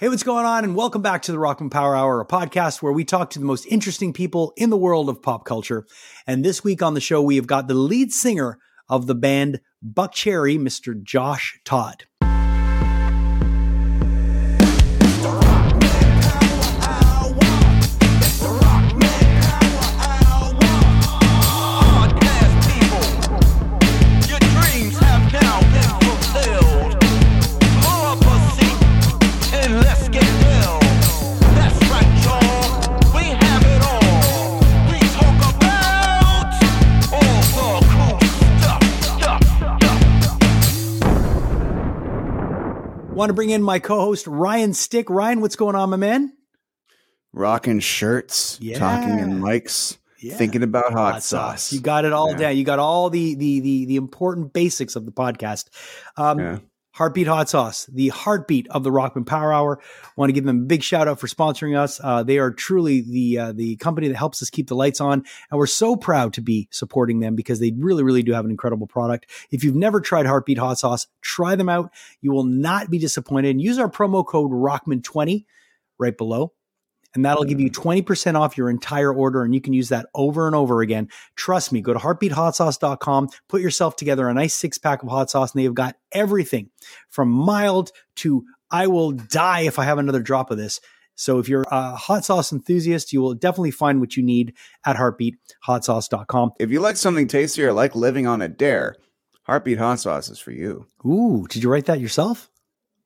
Hey, what's going on? And welcome back to the Rockman Power Hour, a podcast where we talk to the most interesting people in the world of pop culture. And this week on the show, we have got the lead singer of the band Buckcherry, Mr. Josh Todd. Want to bring in my co-host Ryan Stick. Ryan, what's going on, my man? Rocking shirts, yeah. talking in mics, yeah. thinking about hot, hot sauce. sauce. You got it all yeah. down. You got all the the the the important basics of the podcast. Um, Heartbeat Hot Sauce, the heartbeat of the Rockman Power Hour. Want to give them a big shout out for sponsoring us. Uh, they are truly the uh, the company that helps us keep the lights on, and we're so proud to be supporting them because they really, really do have an incredible product. If you've never tried Heartbeat Hot Sauce, try them out. You will not be disappointed. And use our promo code Rockman20 right below and that'll give you 20% mm. off your entire order and you can use that over and over again. Trust me, go to heartbeathotsauce.com, put yourself together a nice six pack of hot sauce and they've got everything from mild to I will die if I have another drop of this. So if you're a hot sauce enthusiast, you will definitely find what you need at heartbeathotsauce.com. If you like something tastier, like living on a dare, Heartbeat Hot Sauce is for you. Ooh, did you write that yourself?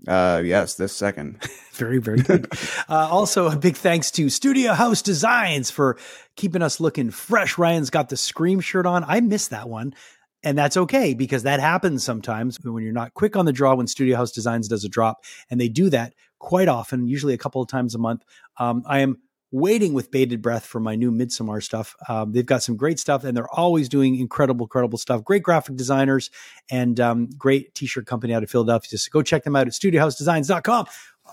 Uh, yes, this second. very, very good. uh, also, a big thanks to Studio House Designs for keeping us looking fresh. Ryan's got the Scream shirt on. I missed that one. And that's okay because that happens sometimes when you're not quick on the draw when Studio House Designs does a drop. And they do that quite often, usually a couple of times a month. Um, I am waiting with bated breath for my new Midsommar stuff. Um, they've got some great stuff, and they're always doing incredible, incredible stuff. Great graphic designers and um, great t-shirt company out of Philadelphia. So go check them out at studiohousedesigns.com.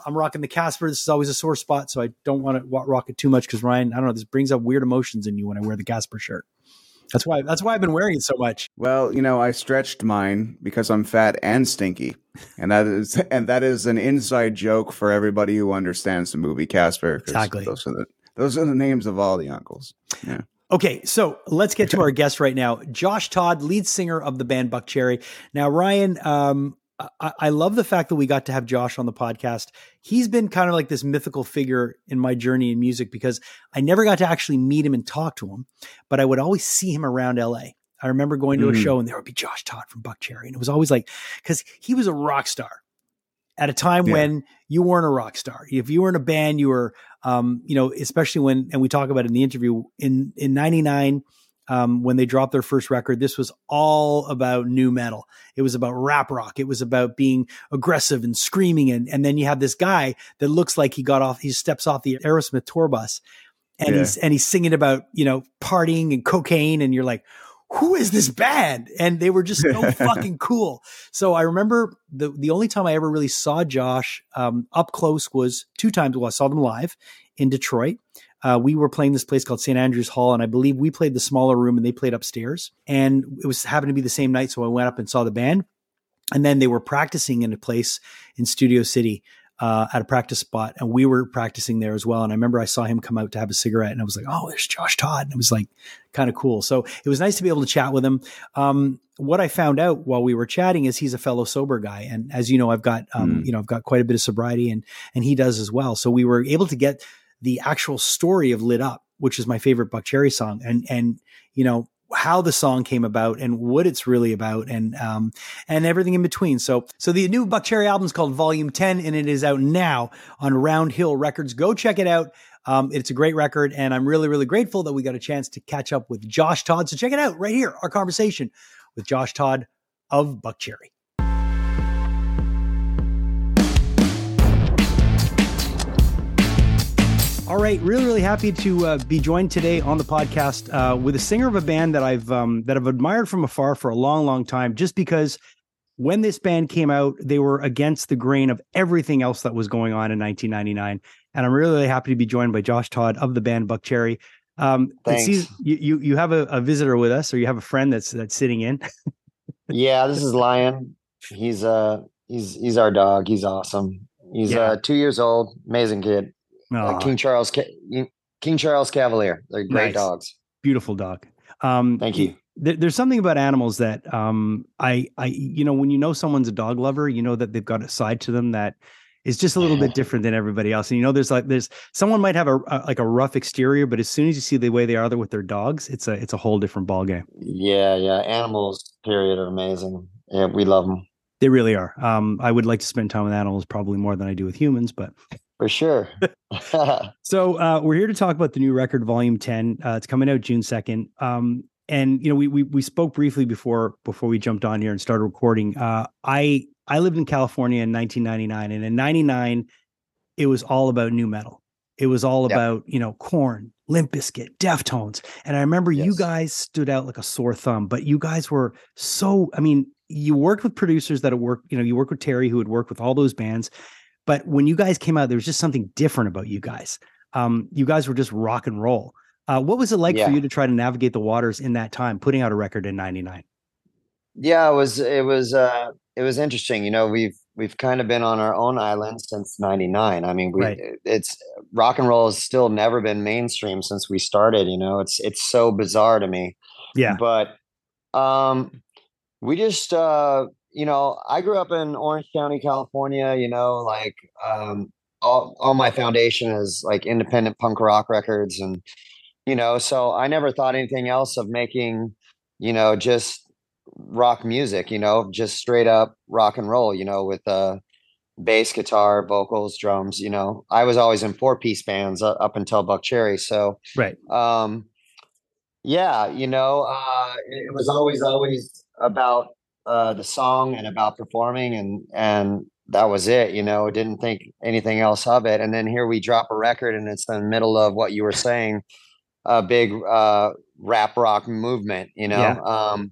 I'm rocking the Casper. This is always a sore spot, so I don't want to rock it too much because Ryan, I don't know, this brings up weird emotions in you when I wear the Casper shirt. That's why. That's why I've been wearing it so much. Well, you know, I stretched mine because I'm fat and stinky, and that is and that is an inside joke for everybody who understands the movie Casper. Exactly. Those are the those are the names of all the uncles. Yeah. Okay, so let's get to our guest right now. Josh Todd, lead singer of the band Buckcherry. Now, Ryan, um, I, I, love the fact that we got to have Josh on the podcast. He's been kind of like this mythical figure in my journey in music because I never got to actually meet him and talk to him, but I would always see him around LA. I remember going to a mm. show and there would be Josh Todd from Buckcherry. And it was always like, because he was a rock star at a time yeah. when you weren't a rock star. If you were in a band, you were, um, you know, especially when, and we talk about it in the interview in, in 99, um, when they dropped their first record, this was all about nu metal. It was about rap rock. It was about being aggressive and screaming. And, and then you have this guy that looks like he got off, he steps off the Aerosmith tour bus and yeah. he's, and he's singing about, you know, partying and cocaine. And you're like, who is this band? And they were just so fucking cool. So I remember the the only time I ever really saw Josh um, up close was two times. Well, I saw them live in Detroit. Uh, we were playing this place called St. Andrews Hall, and I believe we played the smaller room and they played upstairs. And it was happened to be the same night, so I went up and saw the band. And then they were practicing in a place in Studio City uh, at a practice spot, and we were practicing there as well. And I remember I saw him come out to have a cigarette, and I was like, "Oh, there's Josh Todd," and it was like kind of cool. So it was nice to be able to chat with him. Um, what I found out while we were chatting is he's a fellow sober guy, and as you know, I've got um, mm. you know I've got quite a bit of sobriety, and and he does as well. So we were able to get the actual story of "Lit Up," which is my favorite Buckcherry song, and and you know how the song came about and what it's really about and um and everything in between. So so the new Buckcherry album is called Volume 10 and it is out now on Round Hill Records. Go check it out. Um, it's a great record, and I'm really, really grateful that we got a chance to catch up with Josh Todd. So check it out right here, our conversation with Josh Todd of Buckcherry. All right, really, really happy to uh, be joined today on the podcast uh, with a singer of a band that I've um, that I've admired from afar for a long, long time. Just because when this band came out, they were against the grain of everything else that was going on in 1999, and I'm really, really happy to be joined by Josh Todd of the band Buckcherry. Um, Thanks. you, you you have a, a, visitor with us, or you have a friend that's that's sitting in. yeah, this is Lion. He's uh he's he's our dog. He's awesome. He's yeah. uh, two years old, amazing kid. Uh, King Charles, King Charles Cavalier. They're great nice. dogs. Beautiful dog. Um, Thank you. Th- there's something about animals that um, I, I, you know, when you know someone's a dog lover, you know that they've got a side to them that is just a little bit different than everybody else. And you know, there's like there's someone might have a, a, like a rough exterior, but as soon as you see the way they are with their dogs, it's a it's a whole different ball game. Yeah, yeah. Animals, period, are amazing. Yeah, we love them. They really are. Um, I would like to spend time with animals probably more than I do with humans, but for sure. so uh, we're here to talk about the new record, Volume Ten. Uh, it's coming out June second. Um, and you know, we we we spoke briefly before before we jumped on here and started recording. Uh, I I lived in California in 1999, and in '99, it was all about nu metal. It was all yep. about you know Korn, Limp Bizkit, Deftones, and I remember yes. you guys stood out like a sore thumb. But you guys were so. I mean, you worked with producers that had worked. You know, you worked with Terry, who had worked with all those bands. But when you guys came out, there was just something different about you guys. Um, you guys were just rock and roll. Uh, what was it like yeah. for you to try to navigate the waters in that time, putting out a record in '99? Yeah, it was. It was. Uh, it was interesting. You know, we've we've kind of been on our own island since '99. I mean, we right. it's rock and roll has still never been mainstream since we started. You know, it's it's so bizarre to me. Yeah, but um, we just uh, you know, I grew up in Orange County, California. You know, like um, all all my foundation is like independent punk rock records, and you know, so I never thought anything else of making, you know, just rock music. You know, just straight up rock and roll. You know, with uh bass guitar vocals drums you know i was always in four piece bands uh, up until buckcherry so right um yeah you know uh it was always always about uh, the song and about performing and and that was it you know didn't think anything else of it. And then here we drop a record and it's in the middle of what you were saying a big uh, rap rock movement you know? Yeah. um,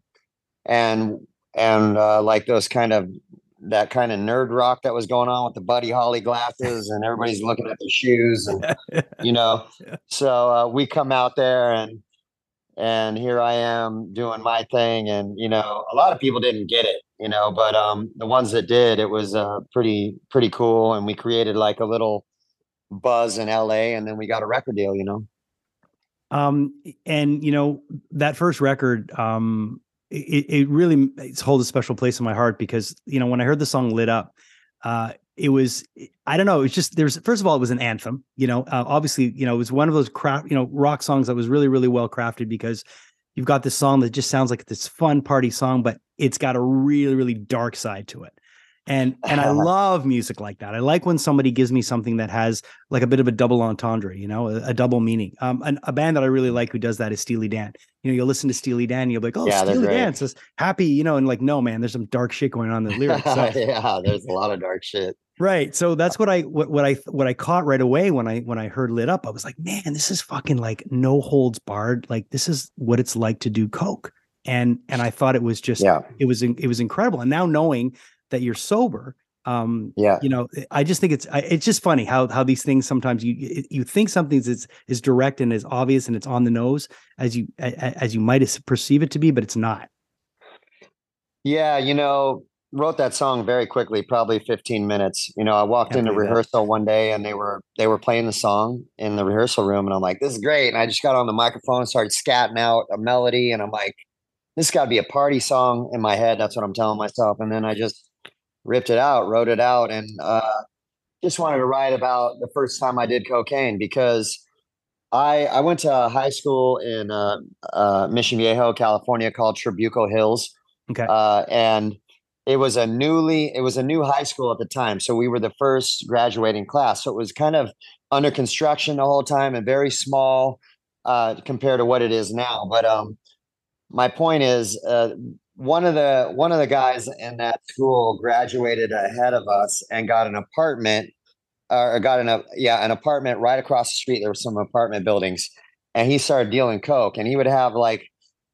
and and uh, like those kind of that kind of nerd rock that was going on with the buddy holly glasses and everybody's looking at the shoes and you know? So uh, we come out there and and here I am doing my thing. And you know, a lot of people didn't get it, you know, but um, the ones that did, it was uh, pretty pretty cool. And we created like a little buzz in LA, and then we got a record deal, you know. Um, and you know that first record, um, it, it really holds a special place in my heart because you know when I heard the song "Lit Up," uh, it was i don't know it's just there's first of all it was an anthem you know uh, obviously you know it was one of those craft you know rock songs that was really really well crafted because you've got this song that just sounds like this fun party song but it's got a really really dark side to it and and I love music like that. I like when somebody gives me something that has like a bit of a double entendre, you know, a, a double meaning. Um, an, a band that I really like who does that is Steely Dan. You know, you'll listen to Steely Dan, you'll be like, oh, yeah, Steely Dan says happy, you know, and like, no, man, there's some dark shit going on in the lyrics. So, yeah, there's a lot of dark shit. Right. So that's what I what, what I what I caught right away when I when I heard lit up. I was like, man, this is fucking like no holds barred. Like this is what it's like to do coke. And and I thought it was just yeah. it was it was incredible. And now knowing that you're sober, um yeah, you know, I just think it's it's just funny how how these things sometimes you you think something is is direct and is obvious and it's on the nose as you as you might perceive it to be, but it's not. Yeah, you know, wrote that song very quickly, probably 15 minutes. You know, I walked into rehearsal that. one day and they were they were playing the song in the rehearsal room and I'm like, this is great. And I just got on the microphone, and started scatting out a melody, and I'm like, this got to be a party song in my head. That's what I'm telling myself. And then I just ripped it out, wrote it out, and uh, just wanted to write about the first time I did cocaine because I I went to high school in uh, uh, Mission Viejo, California, called Trabuco Hills. Okay. Uh, and it was a newly it was a new high school at the time so we were the first graduating class so it was kind of under construction the whole time and very small uh, compared to what it is now but um my point is uh, one of the one of the guys in that school graduated ahead of us and got an apartment or got an yeah an apartment right across the street there were some apartment buildings and he started dealing coke and he would have like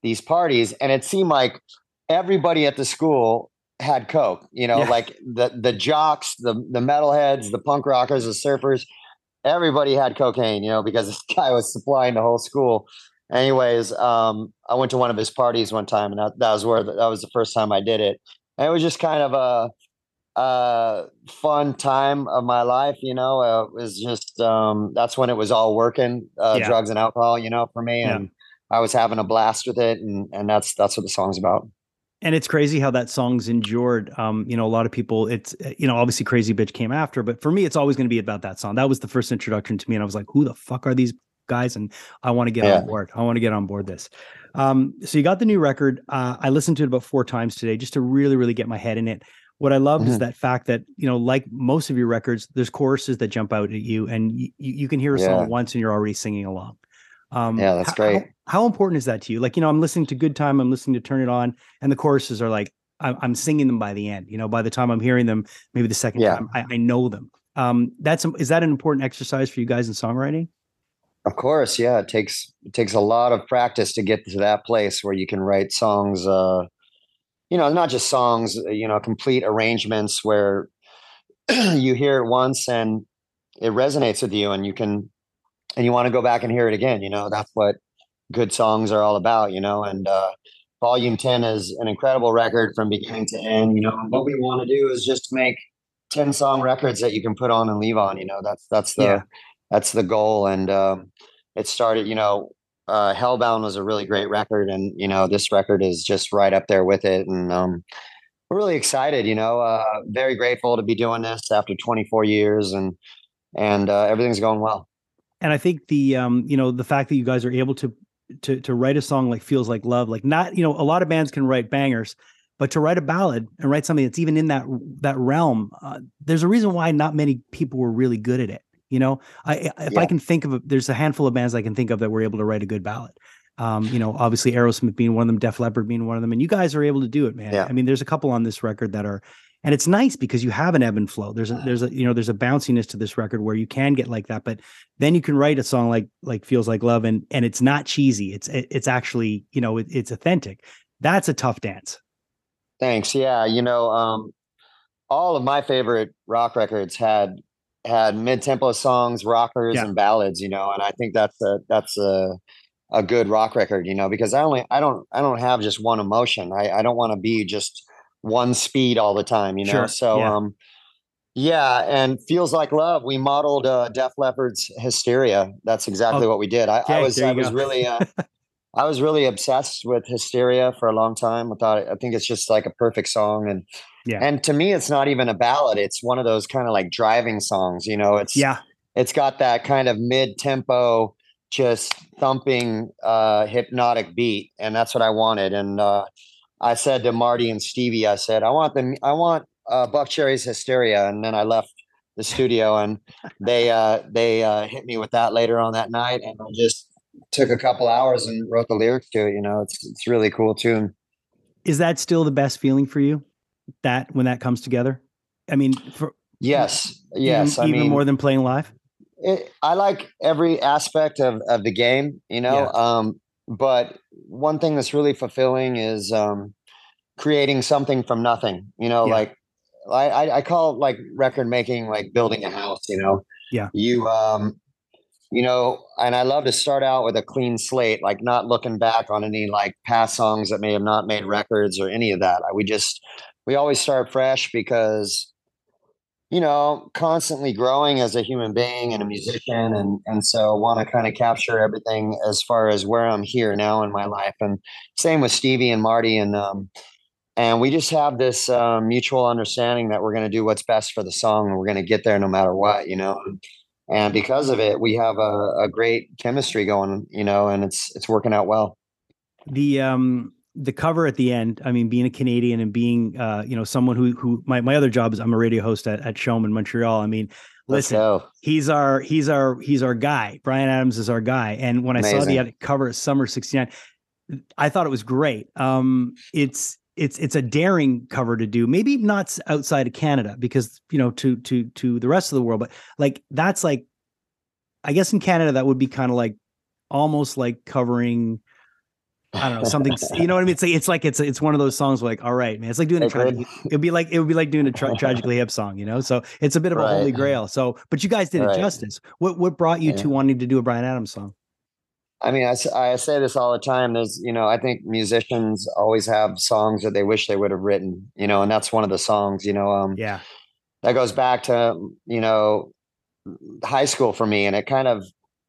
these parties and it seemed like everybody at the school had coke. You know, yeah. like the the jocks, the the metalheads, the punk rockers, the surfers, everybody had cocaine. You know, because this guy was supplying the whole school. Anyways, um, I went to one of his parties one time, and that, that was where the, that was the first time I did it. And it was just kind of a uh fun time of my life you know uh, it was just um that's when it was all working uh Yeah. drugs and alcohol you know for me Yeah. and i was having a blast with it and and that's that's what the song's about and it's crazy how that song's endured. Um, you know, a lot of people, it's uh, you know, obviously Crazy Bitch came after, but for me, it's always going to be about that song. That was the first introduction to me, and I was like, who the fuck are these guys? And I want to get Yeah. on board. I want to get on board this. Um, so you got the new record. Uh, I listened to it about four times today just to really, really get my head in it. What I loved is Mhm. that fact that you know, like most of your records, there's choruses that jump out at you, and you, you can hear a song once and you're already singing along. Um, Yeah, that's great. How, how important is that to you? Like, you know, I'm listening to Good Time, I'm listening to Turn It On, and the choruses are like, I'm, I'm singing them by the end. You know, by the time I'm hearing them, maybe the second Yeah. time, I, I know them. Um, that's is that an important exercise for you guys in songwriting? Of course, yeah. It takes it takes a lot of practice to get to that place where you can write songs. Uh, you know, not just songs. uh, You know, complete arrangements where you hear it once and it resonates with you, and you can and you want to go back and hear it again. You know, that's what good songs are all about. You know, and uh, Volume Ten is an incredible record from beginning to end. You know, what we want to do is just make ten song records that you can put on and leave on. You know, that's that's the Yeah. that's the goal and um it started you know uh hellbound was a really great record and you know this record is just right up there with it and um we're really excited you know uh very grateful to be doing this after 24 years and and uh everything's going well And I think the um, you know, the fact that you guys are able to to to write a song like feels like love, like not, you know, a lot of bands can write bangers, but to write a ballad and write something that's even in that that realm, uh, there's a reason why not many people were really good at it. You know, I if I can think of, a, there's a handful of bands I can think of that were able to write a good ballad. Um, you know, obviously Aerosmith being one of them, Def Leppard being one of them, and you guys are able to do it, man. Yeah. I mean, there's a couple on this record that are, and it's nice because you have an ebb and flow. There's a there's a you know there's a bounciness to this record where you can get like that, but then you can write a song like like feels like love and and it's not cheesy. It's it's actually you know it, it's authentic. That's a tough dance. thanks yeah you know um all of my favorite rock records had had mid-tempo songs rockers Yeah. and ballads you know and i think that's a that's a a good rock record you know because i only i don't i don't have just one emotion i i don't want to be just one speed all the time you know? Sure, so yeah. um yeah and feels like love we modeled uh def leppard's hysteria. That's exactly Oh, what we did. I, I was i was go. really uh i was really obsessed with hysteria for a long time. I thought i think it's just like a perfect song and Yeah. and to me it's not even a ballad. It's one of those kind of like driving songs you know? It's Yeah, it's got that kind of mid-tempo just thumping uh hypnotic beat and that's what i wanted and uh i said to marty and stevie i said i want them i want uh buckcherry's hysteria and then i left the studio and they uh they uh hit me with that later on that night and i just took a couple hours and wrote the lyrics to it you know it's it's really cool tune is that still the best feeling for you? That when that comes together, I mean, for yes yes even, i even mean more than playing live. it, I like every aspect of, of the game, you know. Um, but one thing that's really fulfilling is um, creating something from nothing. You know, Yeah. like I, I I call like record making like building a house. You know. Yeah. You um, you know, and I love to start out with a clean slate, like not looking back on any like past songs that may have not made records or any of that. We just we always start fresh because you know, constantly growing as a human being and a musician, and and so want to kind of capture everything as far as where I'm here now in my life, and same with Stevie and Marty, and um, and we just have this um, mutual understanding that we're going to do what's best for the song, and we're going to get there no matter what, you know. And because of it, we have a, a great chemistry going, you know, and it's it's working out well. the um the cover at the end i mean being a canadian and being uh you know someone who who my, my other job is i'm a radio host at, at showman montreal. I mean listen he's our he's our he's our guy. Bryan adams is our guy. And when i saw the Amazing. cover summer 69 i thought it was great. Um it's it's it's a daring cover to do maybe not outside of canada because you know to to to the rest of the world but like that's like i guess in canada that would be kind of like almost like covering I don't know something. You know what I mean? It's like it's like it's it's one of those songs. Where like, all right, man. It's like doing a tragic. It'd be like it would be like doing a tra- tragically hip song. You know, so it's a bit of a holy grail. So, but you guys did it justice. What what brought you Yeah. to wanting to do a Bryan Adams song? I mean, I, I say this all the time. There's, you know, I think musicians always have songs that they wish they would have written, you know, and that's one of the songs, you know. Um, yeah. That goes back to, you know, high school for me. And it kind of,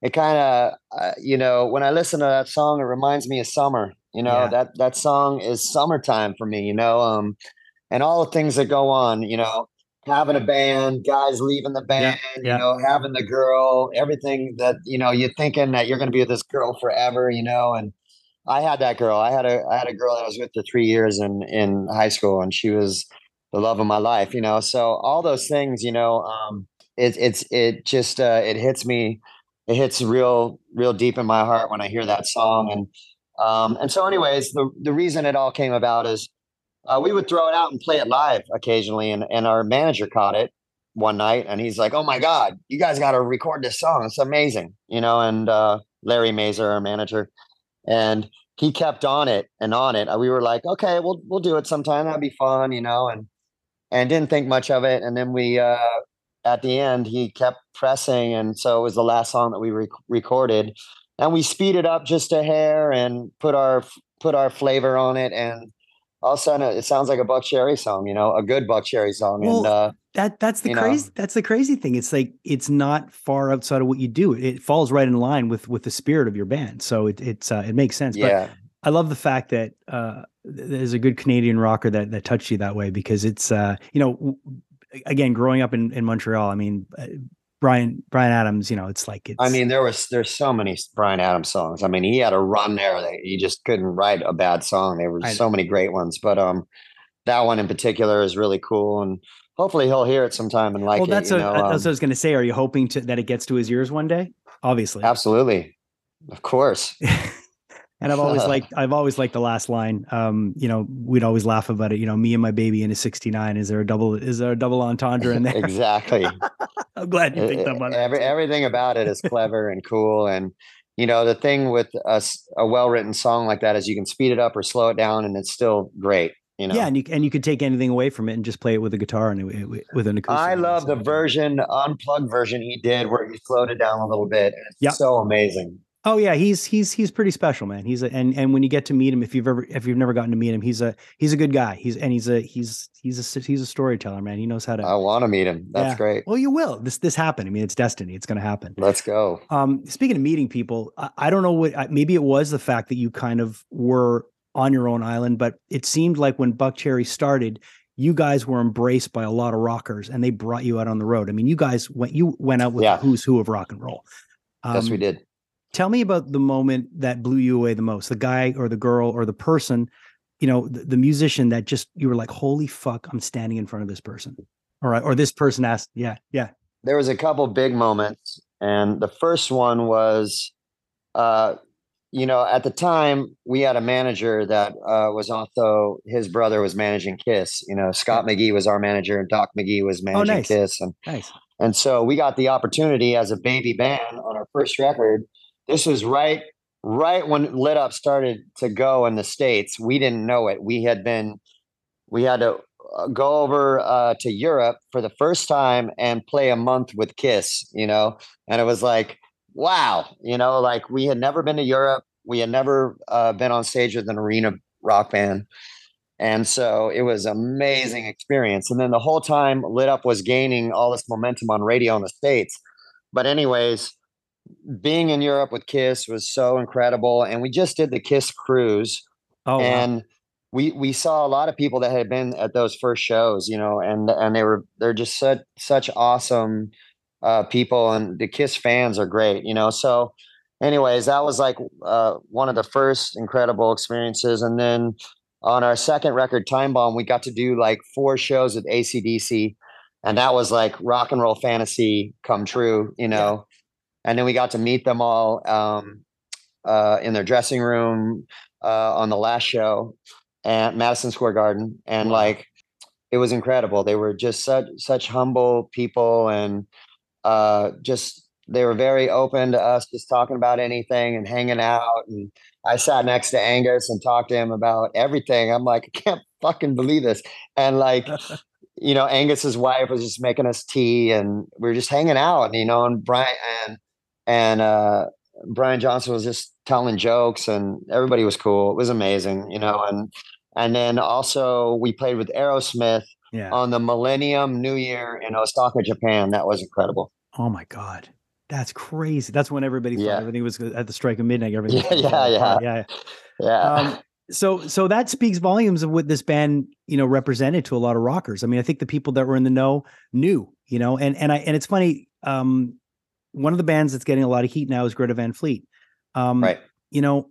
it kind of, uh, you know, when I listen to that song, it reminds me of summer, you know, yeah. that, that song is summertime for me, you know, um, and all the things that go on, you know, having a band, guys leaving the band, yeah, yeah. you know, having the girl, everything that, you know, you're thinking that you're going to be with this girl forever, you know, and I had that girl. I had a, I had a girl that I was with for three years in, in high school and she was the love of my life, you know? So all those things, you know, um, it, it's, it just, uh, it hits me, it hits real, real deep in my heart when I hear that song. And, um, and so anyways, the, the reason it all came about is, uh, we would throw it out and play it live occasionally. And, and our manager caught it one night and he's like, Oh my God, you guys got to record this song. It's amazing. You know, and uh, Larry Mazer, our manager, and he kept on it and on it. We were like, okay, we'll, we'll do it sometime. That'd be fun, you know, and, and didn't think much of it. And then we, uh, at the end, he kept pressing. And so it was the last song that we re- recorded and we speeded up just a hair and put our, put our flavor on it. And all of a sudden it sounds like a Buckcherry song, you know, a good Buckcherry song. Well, and uh, that that's the crazy know. that's the crazy thing. It's like it's not far outside of what you do. It falls right in line with with the spirit of your band. So it it's uh, it makes sense. Yeah. But I love the fact that uh, there's a good Canadian rocker that that touched you that way because it's uh, you know again growing up in in Montreal. I mean, Brian Bryan Bryan Adams, you know, it's like it's. I mean, there was there's so many Bryan Adams songs. I mean, he had a run there that he just couldn't write a bad song. There were so many great ones, but um, that one in particular is really cool, and hopefully he'll hear it sometime and like well, that's it. Well, um, that's what I was going to say. Are you hoping to that it gets to his ears one day? Obviously, absolutely, of course. And I've always liked I've always liked the last line. Um, you know, we'd always laugh about it. You know, me and my baby in a '69. Is there a double? Is there a double entendre in there? exactly. I'm glad you picked up on Every, everything about it is clever and cool. And you know, the thing with a, a well written song like that is you can speed it up or slow it down, and it's still great. You know? Yeah, and you and you could take anything away from it and just play it with a guitar and with an acoustic. I love the version, unplugged version he did, where he slowed it down a little bit. It's yep. so amazing. Oh yeah, he's he's he's pretty special, man. He's a, and and when you get to meet him, if you've ever if you've never gotten to meet him, he's a he's a good guy. He's and he's a he's he's a he's a storyteller, man. He knows how to. I want to meet him. That's yeah. great. Well, you will. This this happened. I mean, it's destiny. It's going to happen. Let's go. Um, speaking of meeting people, I, I don't know what. Maybe it was the fact that you kind of were on your own island, but it seemed like when Buckcherry started, you guys were embraced by a lot of rockers, and they brought you out on the road. I mean, you guys went you went out with yeah. who's who of rock and roll. Um, yes, we um, did. Tell me about the moment that blew you away the most, the guy or the girl or the person, you know, the, the musician that just you were like, holy fuck, I'm standing in front of this person. All right. Or this person asked, yeah, yeah. There was a couple big moments. And the first one was uh, you know, at the time we had a manager that uh, was also his brother was managing Kiss. You know, Scott McGhee was our manager, and Doc McGhee was oh, managing oh, nice. Kiss, and nice. and so we got the opportunity as a baby band on our first record this was right right when lit up started to go in the states we didn't know it. We had been we had to uh, go over uh, to europe for the first time and play a month with kiss you know? And it was like wow you know like we had never been to europe. We had never uh, been on stage with an arena rock band. And so it was amazing experience. And then the whole time lit up was gaining all this momentum on radio in the states. But anyways being in Europe with Kiss was so incredible, and we just did the Kiss cruise. Oh, and wow. we we saw a lot of people that had been at those first shows, you know, and and they were they're just such such awesome uh, people, and the Kiss fans are great, you know. So, anyways, that was like uh, one of the first incredible experiences, and then on our second record, Time Bomb, we got to do like four shows with ACDC. And that was like rock and roll fantasy come true, you know and then we got to meet them all um, uh, in their dressing room uh, on the last show at Madison Square Garden, and like it was incredible. They were just such such humble people, and uh, just they were very open to us just talking about anything and hanging out. And I sat next to Angus and talked to him about everything. I'm like, I can't fucking believe this, and like. you know, Angus's wife was just making us tea and we were just hanging out, you know, and Brian and and uh, Brian Johnson was just telling jokes, and everybody was cool. It was amazing, you know. And and then also we played with Aerosmith Yeah. on the Millennium New Year in Osaka, Japan. That was incredible. oh my god. That's crazy. That's when everybody thought Yeah. everything was at the strike of midnight. Everything. Yeah, yeah, yeah. yeah. Yeah. Um, so so that speaks volumes of what this band you know represented to a lot of rockers. I mean, I think the people that were in the know knew, you know, and and I and it's funny. Um, one of the bands that's getting a lot of heat now is Greta Van Fleet. Um, right. You know,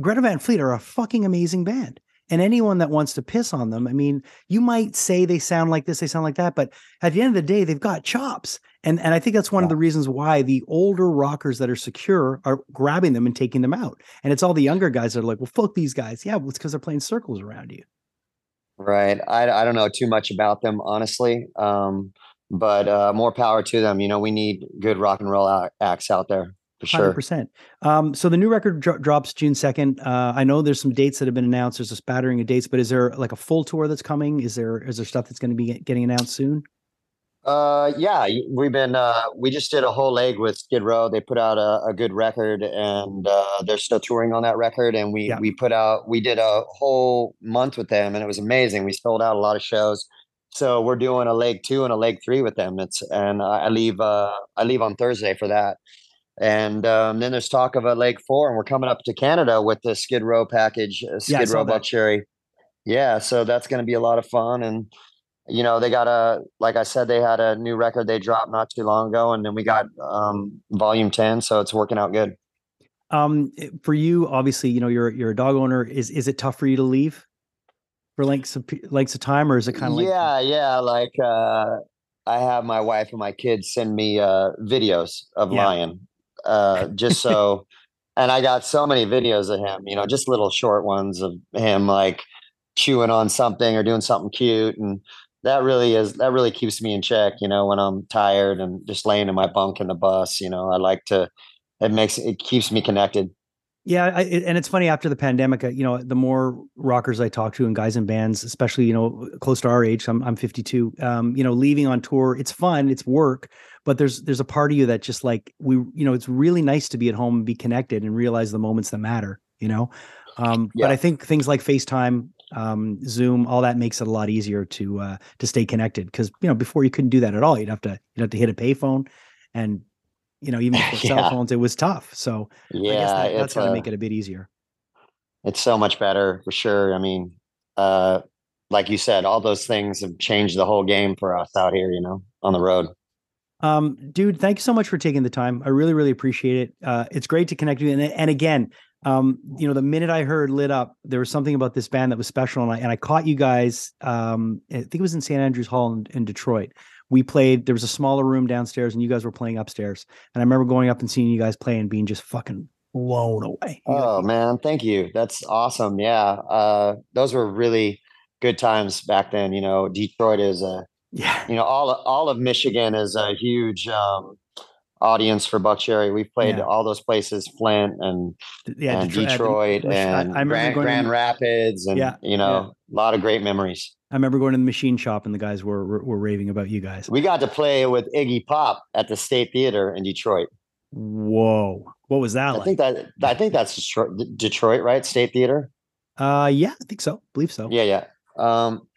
Greta Van Fleet are a fucking amazing band. And anyone that wants to piss on them, I mean, you might say they sound like this, they sound like that, but at the end of the day, they've got chops. And and I think that's one of the reasons why the older rockers that are secure are grabbing them and taking them out. And it's all the younger guys that are like, well, fuck these guys. Yeah, well, it's because they're playing circles around you. Right. I, I don't know too much about them, honestly. Um, but uh, more power to them. You know, we need good rock and roll acts out there for sure. percent. Um, so the new record dro- drops June second. Uh, I know there's some dates that have been announced. There's a spattering of dates, but is there like a full tour that's coming? Is there is there stuff that's going to be getting announced soon? Uh, yeah, we've been, uh, we just did a whole leg with Skid Row. They put out a, a good record and uh, they're still touring on that record. And we, Yeah. we put out, we did a whole month with them and it was amazing. We sold out a lot of shows. So we're doing a leg two and a leg three with them. It's, and I leave, uh, I leave on Thursday for that. And um, then there's talk of a leg four, and we're coming up to Canada with the Skid Row package, uh, Skid saw Row. Buckcherry. Yeah, so that's going to be a lot of fun. And you know, they got a like I said, they had a new record they dropped not too long ago, and then we got um, Volume Ten, so it's working out good. Um, eh, for you, obviously, you know you're you're a dog owner. Is is it tough for you to leave for lengths of lengths of time, or is it kind of like yeah, yeah. Like uh, I have my wife and my kids send me uh, videos of Yeah. Lion, uh, just so. and I got so many videos of him, you know, just little short ones of him like chewing on something or doing something cute, and that really is that really keeps me in check, you know, when I'm tired and just laying in my bunk in the bus. You know, I like to. It makes it keeps me connected. Yeah, I, and it's funny after the pandemic, uh, you know, the more rockers I talk to and guys in bands, especially you know close to our age, I'm I'm 52. Um, you know, leaving on tour, it's fun, it's work, but there's there's a part of you that just like we, you know, it's really nice to be at home and be connected and realize the moments that matter. You know, um, but I think things like FaceTime, um, Zoom, all that makes it a lot easier to uh, to stay connected because you know before you couldn't do that at all. You'd have to you'd have to hit a payphone, and you know even with cell phones, it was tough. So I guess Yeah, that, that's got to uh, make it a bit easier. it's so much better for sure. I mean, uh, like you said, all those things have changed the whole game for us out here, you know, on the road. Um, dude, thank you so much for taking the time. I really, really appreciate it. Uh, it's great to connect with you. And, and again, um, you know, the minute I heard lit up, there was something about this band that was special. And I, and I caught you guys, um, I think it was in St. Andrews Hall in, in Detroit. We played, there was a smaller room downstairs and you guys were playing upstairs. And I remember going up and seeing you guys play and being just fucking blown away. You guys- Oh man, thank you. That's awesome. Yeah. Uh, those were really good times back then. You know, Detroit is a, yeah. you know, all, all of Michigan is a huge, um, audience for Buckcherry. We've played Yeah. all those places, Flint and, Yeah. and Detroit- Detroit, I- and I remember Grand, Grand Rapids and, Yeah, you know, a lot of great memories. I remember going to the machine shop and the guys were, were, were raving about you guys. We got to play with Iggy Pop at the State Theater in Detroit. Whoa. What was that I like? think that I think that's Detroit, Detroit, right? State Theater. uh, yeah, I think so. believe so. Yeah, yeah, um,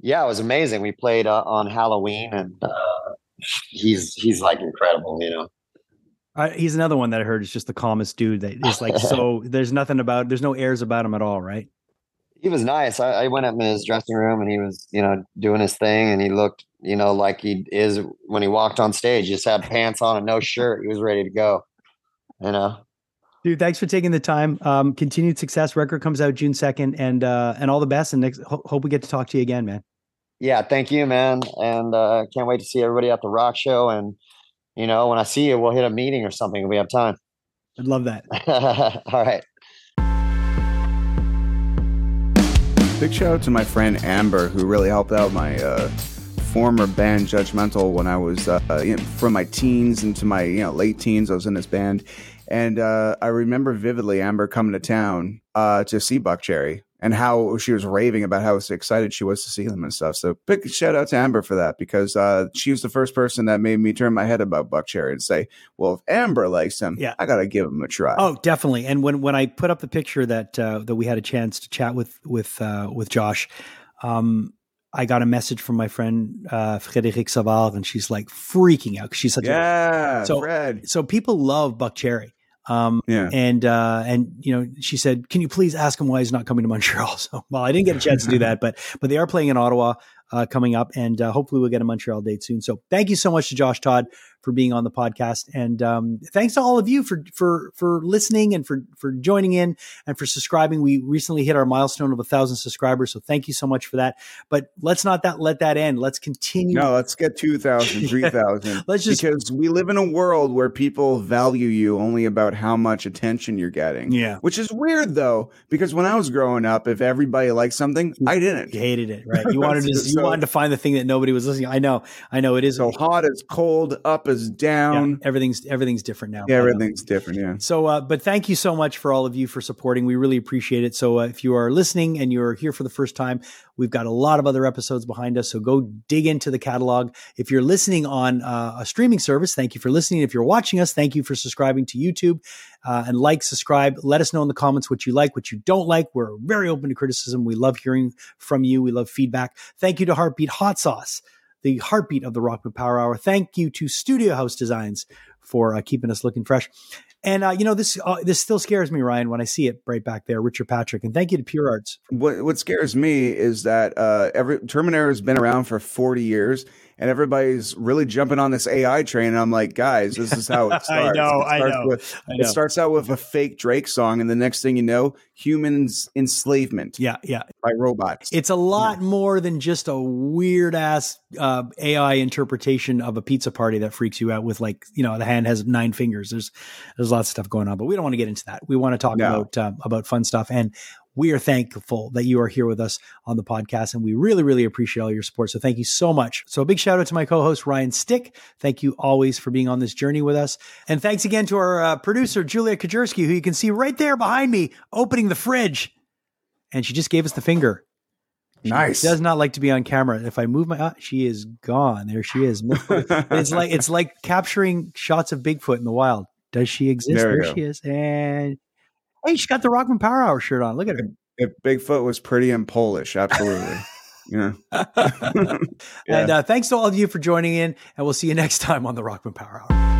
yeah. It was amazing. We played uh, on Halloween, and uh, he's he's like incredible. You know, Uh, he's another one that I heard is just the calmest dude that is like so there's nothing about there's no airs about him at all, right? He was nice. I, I went up in his dressing room, and he was you know doing his thing, and he looked you know like he is when he walked on stage. He just had pants on and no shirt. He was ready to go. You know. Dude, thanks for taking the time. Um, continued success. Record comes out June second, and uh, and all the best. And next, ho- hope we get to talk to you again, man. Yeah, thank you, man. And uh, can't wait to see everybody at the rock show. And you know, when I see you, we'll hit a meeting or something if we have time. I'd love that. All right. Big shout out to my friend Amber, who really helped out my uh, former band Judgmental when I was uh, from my teens into my you know late teens. I was in this band, and uh, I remember vividly Amber coming to town uh, to see Buckcherry, and how she was raving about how excited she was to see them and stuff. So big shout out to Amber for that because uh, she was the first person that made me turn my head about Buckcherry and say, well, if Amber likes him, Yeah. I got to give him a try. Oh, definitely. And when when I put up the picture that uh, that we had a chance to chat with with uh, with Josh, um, I got a message from my friend uh, Frédéric Savard, and she's like freaking out because she's such a yeah, So- Fred. so people love Buckcherry. Um, Yeah. and uh, and you know, she said, "Can you please ask him why he's not coming to Montreal?" So, well, I didn't get a chance to do that, but but they are playing in Ottawa uh, coming up, and uh, hopefully we'll get a Montreal date soon. So, thank you so much to Josh Todd for being on the podcast, and um, thanks to all of you for for for listening and for for joining in and for subscribing. We recently hit our milestone of a thousand subscribers, so thank you so much for that. But let's not that let that end. Let's continue. No, let's get 2,000, 3,000. Let's just- because we live in a world where people value you only about how much attention you're getting. Yeah. Which is weird though, because when I was growing up, if everybody liked something, I didn't. You hated it, right? You wanted to you wanted to find the thing that nobody was listening. I know, I know. It is So hot as cold, up as yeah, down. everything's everything's different now. Yeah, everything's different. Yeah. So, uh, but thank you so much for all of you for supporting. We really appreciate it. So, uh, if you are listening and you're here for the first time, we've got a lot of other episodes behind us. So, go dig into the catalog. If you're listening on uh, a streaming service, thank you for listening. If you're watching us, thank you for subscribing to YouTube uh, and like, subscribe. Let us know in the comments what you like, what you don't like. We're very open to criticism. We love hearing from you. We love feedback. Thank you to Heartbeat Hot Sauce, the heartbeat of the Rockman Power Hour. Thank you to Studio House Designs for uh, keeping us looking fresh. And uh, you know this uh, this still scares me, Ryan, when I see it right back there, Richard Patrick. And thank you to Pure Arts. What what scares me is that uh, every Terminator has been around for forty years, and everybody's really jumping on this AI train. And I'm like, guys, this is how it starts. I starts. know, it I know, With, I It starts out with a fake Drake song, and the next thing you know, humans enslavement Yeah, yeah. by robots. It's a lot more than just a weird ass uh, AI interpretation of a pizza party that freaks you out with like you know the hand has nine fingers. There's there's lots of stuff going on, but we don't want to get into that. We want to talk No. about um, about fun stuff and. We are thankful that you are here with us on the podcast, and we really, really appreciate all your support. So, thank you so much. So, a big shout out to my co host, Ryan Stick. Thank you always for being on this journey with us. And thanks again to our uh, producer, Julia Kajerski, who you can see right there behind me opening the fridge. And she just gave us the finger. Nice. She Nice. Does not like to be on camera. If I move my, ah, she is gone. There she is. it's like it's like capturing shots of Bigfoot in the wild. Does she exist? There There, she is. And hey, she's got the Rockman Power Hour shirt on. Look at her. if Bigfoot was pretty and Polish, absolutely. yeah. And uh, thanks to all of you for joining in, and we'll see you next time on the Rockman Power Hour.